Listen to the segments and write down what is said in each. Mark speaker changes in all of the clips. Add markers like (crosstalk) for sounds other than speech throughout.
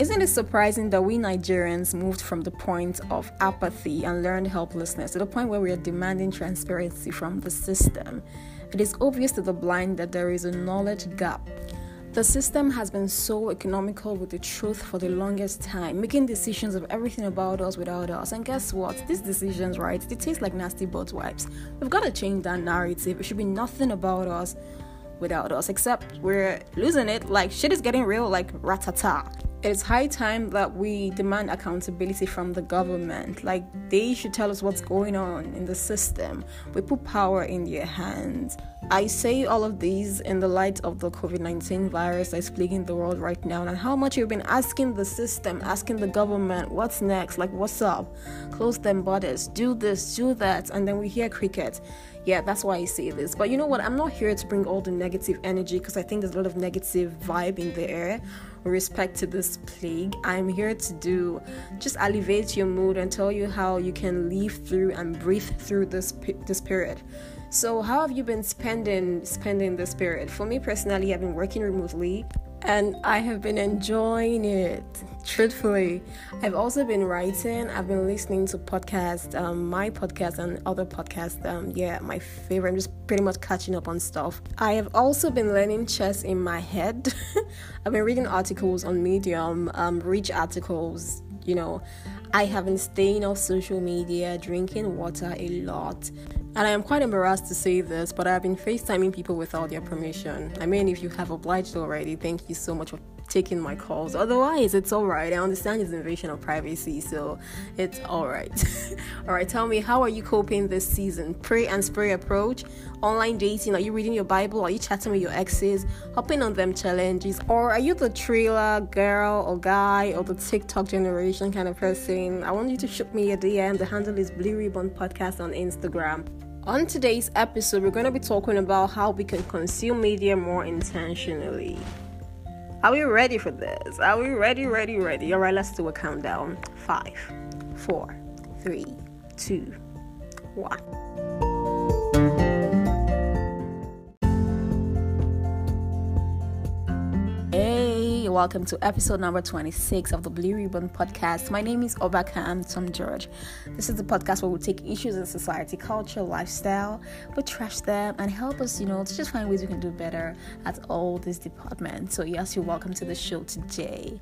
Speaker 1: Isn't it surprising that we Nigerians moved from the point of apathy and learned helplessness to the point where we are demanding transparency from the system? It is obvious to the blind that there is a knowledge gap. The system has been so economical with the truth for the longest time, making decisions of everything about us without us. And guess what? These decisions, right, they taste like nasty butt wipes. We've got to change that narrative. It should be nothing about us without us, except we're losing it. Like shit is getting real, like ratata. It's high time that we demand accountability from the government. Like, they should tell us what's going on in the system. We put power in their hands. I say all of these in the light of the COVID 19 virus that's plaguing the world right now, and how much you've been asking the system, asking the government, what's next? Like, what's up? Close them borders, do this, do that, and then we hear cricket yeah, that's why I say this. But you know what? I'm not here to bring all the negative energy because I think there's a lot of negative vibe in the air with respect to this plague. I'm here to do just alleviate your mood and tell you how you can live through and breathe through this this period. So, how have you been spending spending this period? For me personally, I've been working remotely and I have been enjoying it. Truthfully, I've also been writing. I've been listening to podcasts, um, my podcast and other podcasts. Um, yeah, my favorite. I'm just pretty much catching up on stuff. I have also been learning chess in my head. (laughs) I've been reading articles on Medium, um, rich articles. You know, I have been staying off social media, drinking water a lot. And I am quite embarrassed to say this, but I've been FaceTiming people without their permission. I mean, if you have obliged already, thank you so much for taking my calls. Otherwise, it's alright. I understand it's invasion of privacy, so it's alright. (laughs) alright, tell me, how are you coping this season? Pray and spray approach? Online dating? Are you reading your Bible? Are you chatting with your exes? Hopping on them challenges? Or are you the trailer girl or guy or the TikTok generation kind of person? I want you to shoot me a DM. The handle is Blue Ribbon Podcast on Instagram. On today's episode, we're going to be talking about how we can consume media more intentionally. Are we ready for this? Are we ready, ready, ready? All right, let's do a countdown. Five, four, three, two, one. Welcome to episode number 26 of the Blue Ribbon podcast. My name is Obakam Tom George. This is the podcast where we take issues in society, culture, lifestyle, we trash them and help us, you know, to just find ways we can do better at all these departments. So, yes, you're welcome to the show today.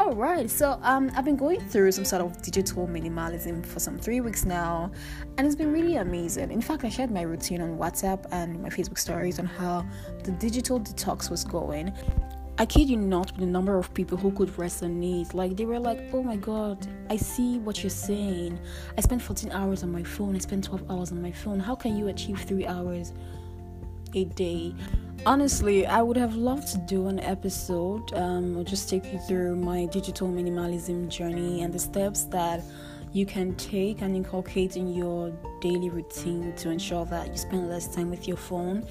Speaker 1: All right, so um, I've been going through some sort of digital minimalism for some three weeks now, and it's been really amazing. In fact, I shared my routine on WhatsApp and my Facebook stories on how the digital detox was going, I kid you not, with the number of people who could resonate. Like, they were like, oh my god, I see what you're saying. I spent 14 hours on my phone, I spent 12 hours on my phone. How can you achieve three hours a day? Honestly, I would have loved to do an episode um, just take you through my digital minimalism journey and the steps that you can take and inculcate in your daily routine to ensure that you spend less time with your phone.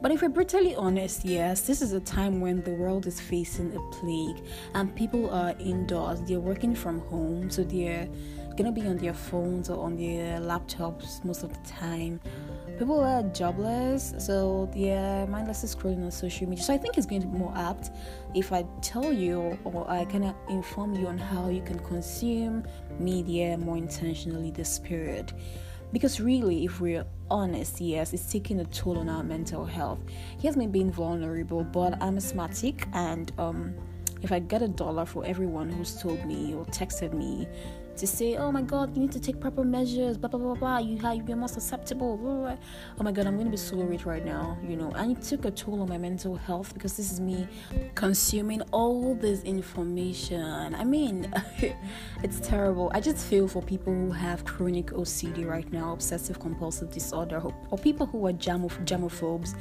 Speaker 1: But if we're brutally honest, yes, this is a time when the world is facing a plague and people are indoors, they're working from home, so they're gonna be on their phones or on their laptops most of the time. People are jobless, so they're mindlessly scrolling on social media. So I think it's going to be more apt if I tell you or I kind of inform you on how you can consume media more intentionally this period. Because really, if we're honest, yes, it's taking a toll on our mental health. Here's me being vulnerable, but I'm asthmatic, and um, if I get a dollar for everyone who's told me or texted me to say, oh my God, you need to take proper measures, blah, blah, blah, blah, you, you're more susceptible. Blah, blah, blah. Oh my God, I'm going to be so rich right now, you know. And it took a toll on my mental health because this is me consuming all this information. I mean, (laughs) it's terrible. I just feel for people who have chronic OCD right now, obsessive compulsive disorder, or people who are germophobes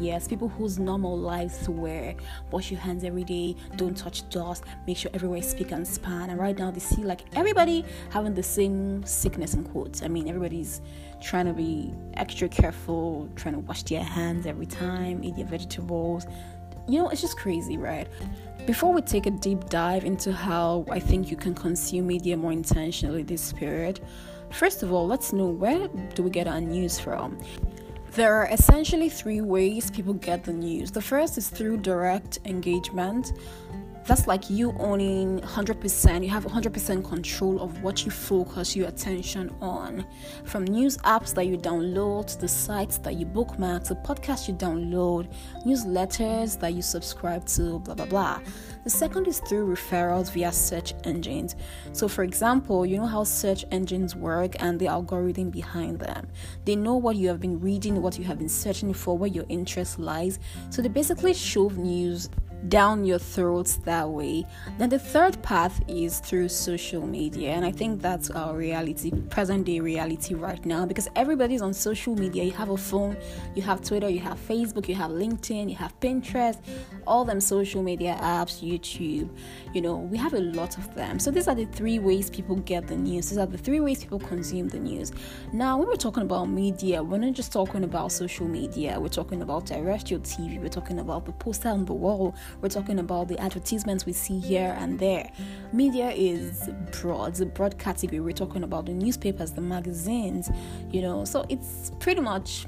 Speaker 1: Yes, people whose normal lives were wash your hands every day, don't touch dust, make sure everywhere spick and span. And right now they see like everybody having the same sickness in quotes. I mean, everybody's trying to be extra careful, trying to wash their hands every time, eat their vegetables. You know, it's just crazy, right? Before we take a deep dive into how I think you can consume media more intentionally this period, first of all, let's know where do we get our news from? There are essentially three ways people get the news. The first is through direct engagement. That's like you owning 100% you have 100% control of what you focus your attention on. From news apps that you download to the sites that you bookmark the podcasts you download newsletters that you subscribe to blah blah blah. The second is through referrals via search engines. So for example you know how search engines work and the algorithm behind them? They know what you have been reading what you have been searching for where your interest lies. So they basically shove news down your throats that way. Then the third path is through social media, and I think that's our reality, present day reality right now, because everybody's on social media. You have a phone, you have Twitter, you have Facebook, you have LinkedIn, you have Pinterest, all them social media apps, YouTube. You know, we have a lot of them. So these are the three ways people get the news. These are the three ways people consume the news. Now, when we're talking about media, we're not just talking about social media. We're talking about terrestrial TV. We're talking about the poster on the wall we're talking about the advertisements we see here and there. Media is broad, it's a broad category. We're talking about the newspapers, the magazines, you know, so it's pretty much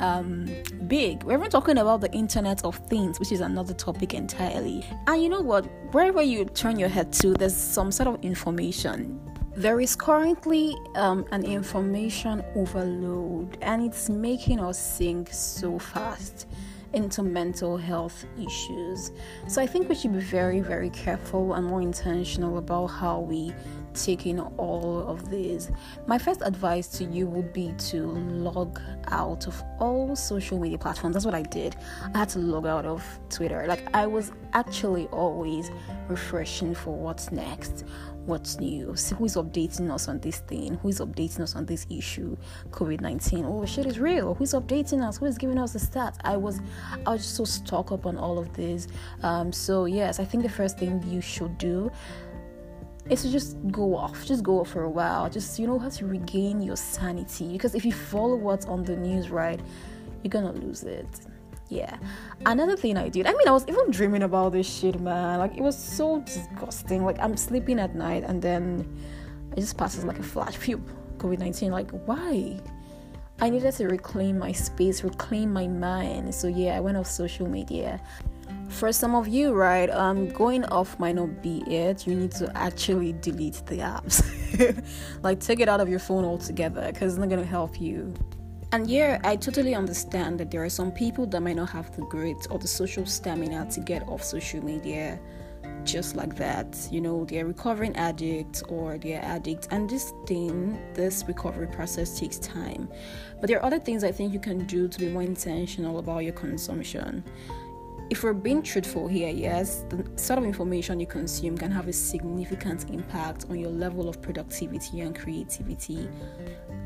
Speaker 1: um, big. We're even talking about the Internet of Things, which is another topic entirely. And you know what? Wherever you turn your head to, there's some sort of information. There is currently um, an information overload, and it's making us sink so fast into mental health issues. So I think we should be very, very careful and more intentional about how we take in all of this. My first advice to you would be to log out of all social media platforms. That's what I did. I had to log out of Twitter. Like I was actually always refreshing for what's next what's new, who is updating us on this thing, who is updating us on this issue, COVID 19. Oh, shit is real. Who's updating us? Who is giving us the stats? I was, I was just so stuck up on all of this. Um, so, yes, I think the first thing you should do is to just go off, just go off for a while, just, you know, have to regain your sanity. Because if you follow what's on the news, right, you're gonna lose it yeah. Another thing i did i mean i was even dreaming about this shit man. Like it was so disgusting. Like i'm sleeping at night and then it just passes like a flash. Phew covid-19 like why? I needed to reclaim my space reclaim my mind. So yeah i went off social media. For some of you right um going off might not be it. You need to actually delete the apps. (laughs) Like take it out of your phone altogether because it's not going to help you and yeah, I totally understand that there are some people that might not have the grit or the social stamina to get off social media just like that. You know, they're recovering addicts or they're addicts, and this thing, this recovery process takes time. But there are other things I think you can do to be more intentional about your consumption if we're being truthful here, yes, the sort of information you consume can have a significant impact on your level of productivity and creativity.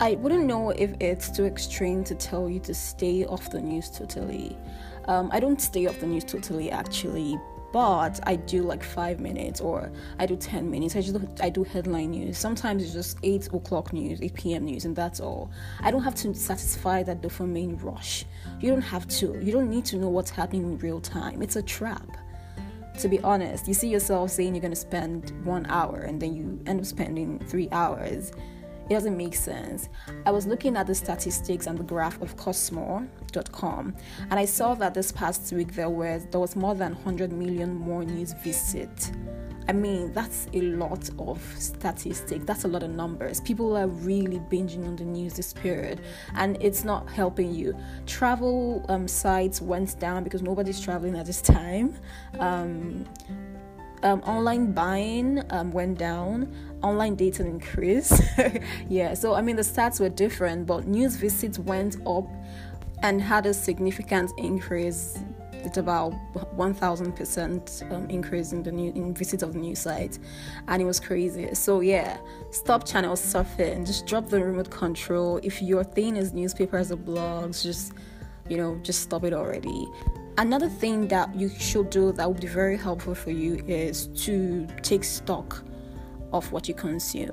Speaker 1: I wouldn't know if it's too extreme to tell you to stay off the news totally. Um, I don't stay off the news totally actually, but I do like five minutes or I do 10 minutes. I just I do headline news. Sometimes it's just 8 o'clock news, 8 p.m. news, and that's all. I don't have to satisfy that dopamine rush. You don't have to. You don't need to know what's happening in real time. It's a trap. To be honest, you see yourself saying you're to spend one hour and then you end up spending three hours it doesn't make sense. I was looking at the statistics and the graph of Cosmo.com, and I saw that this past week there was there was more than 100 million more news visits. I mean, that's a lot of statistics. That's a lot of numbers. People are really binging on the news this period, and it's not helping you. Travel um, sites went down because nobody's traveling at this time. Um, um, online buying um, went down, online dating increased. (laughs) yeah, so I mean, the stats were different, but news visits went up and had a significant increase. It's about 1000% um, increase in the new in visits of the news site, and it was crazy. So yeah, stop channel surfing. Just drop the remote control. If your thing is newspapers or blogs, just you know, just stop it already. Another thing that you should do that would be very helpful for you is to take stock of what you consume.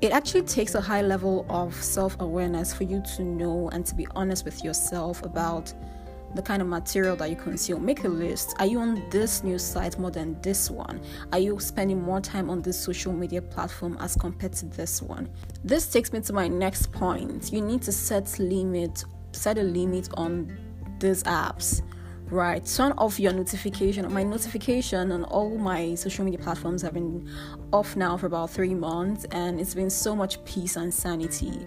Speaker 1: It actually takes a high level of self awareness for you to know and to be honest with yourself about the kind of material that you consume. Make a list. Are you on this news site more than this one? Are you spending more time on this social media platform as compared to this one? This takes me to my next point. You need to set limit set a limit on these apps right turn off your notification my notification on all my social media platforms have been off now for about three months and it's been so much peace and sanity.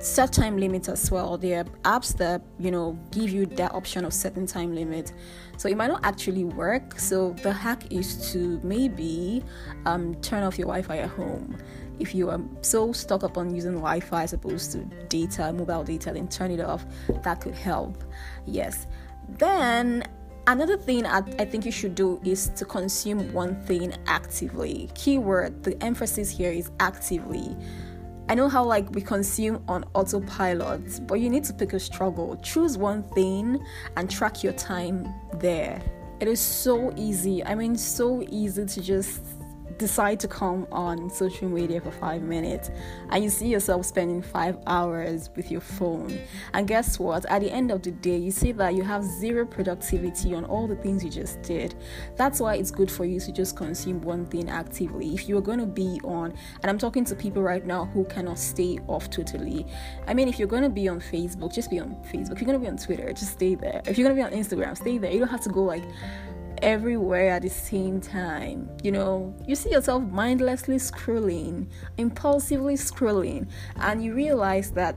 Speaker 1: Set time limits as well there are apps that you know give you that option of setting time limit. So it might not actually work so the hack is to maybe um, turn off your wi-fi at home. If you are so stuck up on using wi-fi as opposed to data mobile data then turn it off that could help. Yes then another thing I, I, think you should do is to consume one thing actively. Keyword the emphasis here is actively. I know how like we consume on autopilot but you need to pick a struggle. Choose one thing and track your time there. It is so easy. I mean so easy to just decide to come on social media for five minutes and you see yourself spending five hours with your phone. And guess what? At the end of the day, you see that you have zero productivity on all the things you just did. That's why it's good for you to just consume one thing actively. If you're going to be on, and I'm talking to people right now who cannot stay off totally. I mean, if you're going to be on Facebook, just be on Facebook. If you're going to be on Twitter, just stay there. If you're going to be on Instagram, stay there. You don't have to go like, everywhere at the same time. You know, you see yourself mindlessly scrolling, impulsively scrolling, and you realize that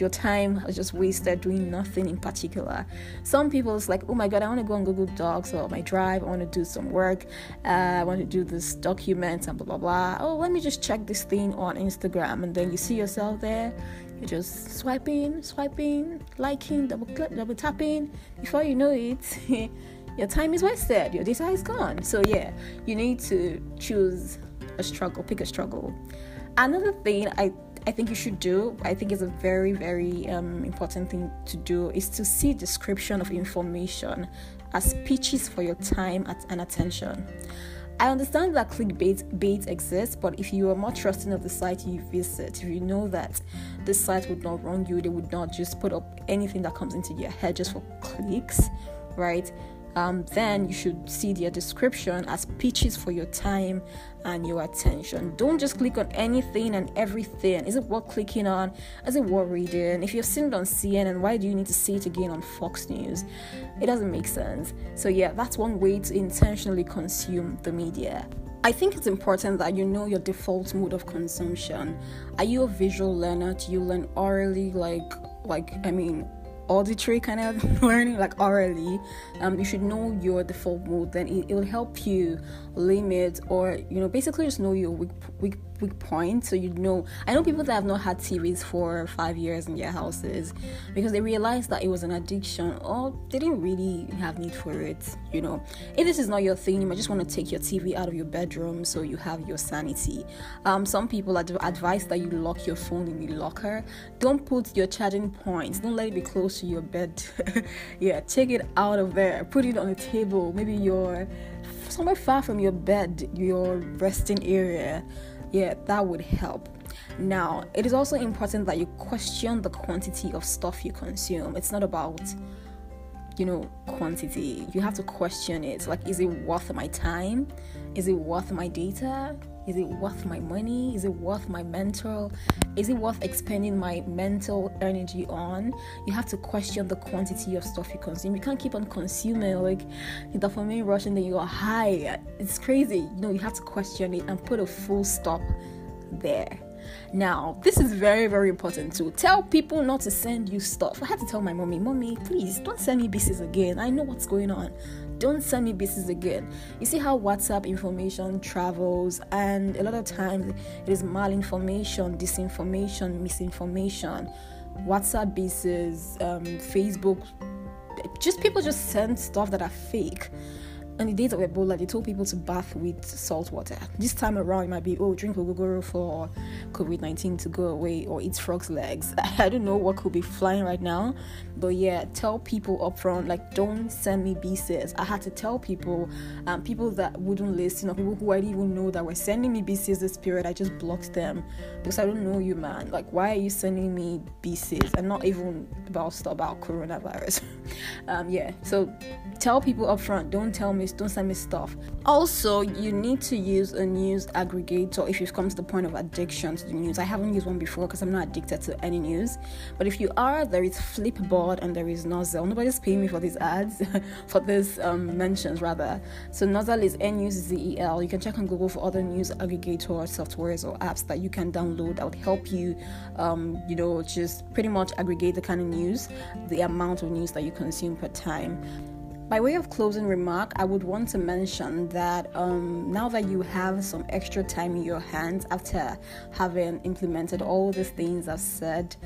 Speaker 1: your time is just wasted doing nothing in particular. Some people it's like, oh my god, I want to go on Google Docs or my Drive, I want to do some work, uh, I want to do this document and blah blah blah. Oh, let me just check this thing on Instagram, and then you see yourself there. You're just swiping, swiping, liking, double click, double tapping. Before you know it, (laughs) your time is wasted, your desire is gone. So, yeah, you need to choose a struggle, pick a struggle. Another thing I I think you should do, I think is a very, very um, important thing to do, is to see description of information as pitches for your time and attention. I understand that clickbait bait exists, but if you are more trusting of the site you visit, if you know that this site would not wrong you, they would not just put up anything that comes into your head just for clicks, right? Um, then you should see their description as pitches for your time and your attention. Don't just click on anything and everything. Is it worth clicking on? Is it worth reading? If you've seen it on CNN, why do you need to see it again on Fox News? It doesn't make sense. So, yeah, that's one way to intentionally consume the media. I think it's important that you know your default mode of consumption. Are you a visual learner? Do you learn orally? Like, like I mean, auditory kind of (laughs) learning, like orally, um, you should know your default mode. Then it, it will help you limit or you know basically just know your weak weak weak point. So you know i know people that have not had tvs for five years in their houses because they realized that it was an addiction or they didn't really have need for it you know. If this is not your thing you might just want to take your tv out of your bedroom so you have your sanity. Um, some people ad- advise that you lock your phone in the locker. Don't put your charging points don't let it be close to your bed. (laughs) Yeah take it out of there put it on the table maybe your somewhere far from your bed your resting area yeah, that would help. Now, it is also important that you question the quantity of stuff you consume. It's not about, you know, quantity. You have to question it. Like, is it worth my time? Is it worth my data? Is it worth my money? Is it worth my mental? Is it worth expending my mental energy on? You have to question the quantity of stuff you consume. You can't keep on consuming like the dopamine rush and then you are high. It's crazy. You know, you have to question it and put a full stop there. Now, this is very, very important too. Tell people not to send you stuff. I had to tell my mommy, Mommy, please don't send me BCs again. I know what's going on. Don't send me business again. You see how WhatsApp information travels, and a lot of times it is malinformation, disinformation, misinformation. WhatsApp business, um, Facebook, just people just send stuff that are fake on the days of Ebola, they told people to bath with salt water. This time around, it might be, oh, drink ogogoro for COVID 19 to go away or eat frog's legs. (laughs) I don't know what could be flying right now, but yeah, tell people up front, like, don't send me BCs. I had to tell people, um, people that wouldn't listen, or people who I didn't even know that were sending me BCs this period, I just blocked them because I don't know you, man. Like, why are you sending me BCs and not even about stuff about coronavirus? (laughs) um, yeah, so tell people up front, don't tell me Don't send me stuff. Also, you need to use a news aggregator if you've come to the point of addiction to the news. I haven't used one before because I'm not addicted to any news. But if you are, there is Flipboard and there is Nuzzle. Nobody's paying me for these ads, (laughs) for these um, mentions rather. So Nuzzle is N U Z E L. You can check on Google for other news aggregator softwares or apps that you can download that would help you, um, you know, just pretty much aggregate the kind of news, the amount of news that you consume per time. By way of closing remark, I would want to mention that um, now that you have some extra time in your hands after having implemented all the things I've said,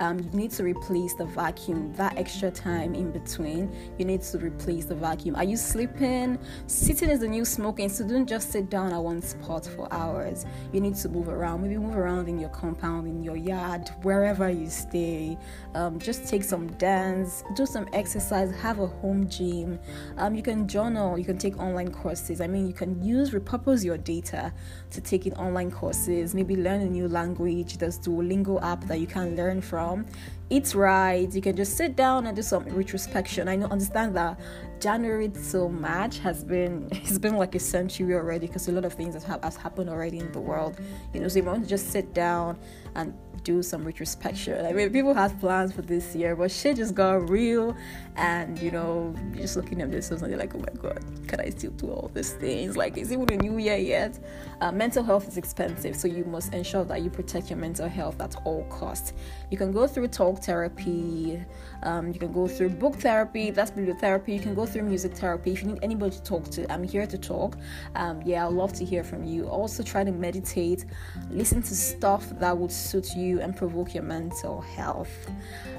Speaker 1: um, you need to replace the vacuum. That extra time in between, you need to replace the vacuum. Are you sleeping? Sitting is the new smoking, so don't just sit down at one spot for hours. You need to move around. Maybe move around in your compound, in your yard, wherever you stay. Um, just take some dance, do some exercise, have a home gym. Um, you can journal, you can take online courses. I mean, you can use, repurpose your data to take in online courses, maybe learn a new language. There's Duolingo app that you can learn from from. Eat right. You can just sit down and do some retrospection. I know understand that January so much has been (laughs) it's been like a century already because a lot of things have, has happened already in the world. You know, so you want to just sit down and do some retrospection. I mean, people had plans for this year, but shit just got real, and you know, just looking at this, and you're like, oh my god, can I still do all these things? Like, is it even a new year yet? Uh, mental health is expensive, so you must ensure that you protect your mental health at all costs. You can go through talk therapy, um, you can go through book therapy, that's bibliotherapy. You can go through music therapy. If you need anybody to talk to, I'm here to talk. Um, yeah, I'd love to hear from you. Also, try to meditate, listen to stuff that would suit you and provoke your mental health.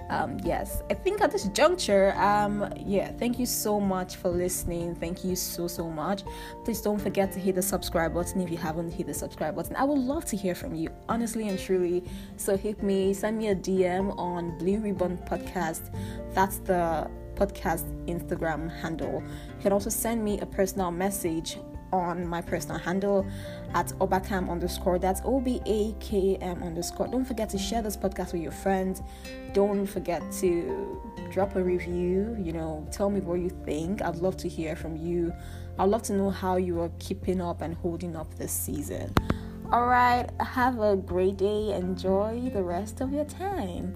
Speaker 1: Um, yes, I think at this juncture, um, yeah, thank you so much for listening. Thank you so, so much. Please don't forget to hit the subscribe button if you haven't hit the subscribe button. I would love to hear from you, honestly and truly. So hit me, send me a DM Blue Ribbon Podcast. That's the podcast Instagram handle. You can also send me a personal message on my personal handle at obakam underscore. That's O B A K M underscore. Don't forget to share this podcast with your friends. Don't forget to drop a review. You know, tell me what you think. I'd love to hear from you. I'd love to know how you are keeping up and holding up this season. All right, have a great day. Enjoy the rest of your time.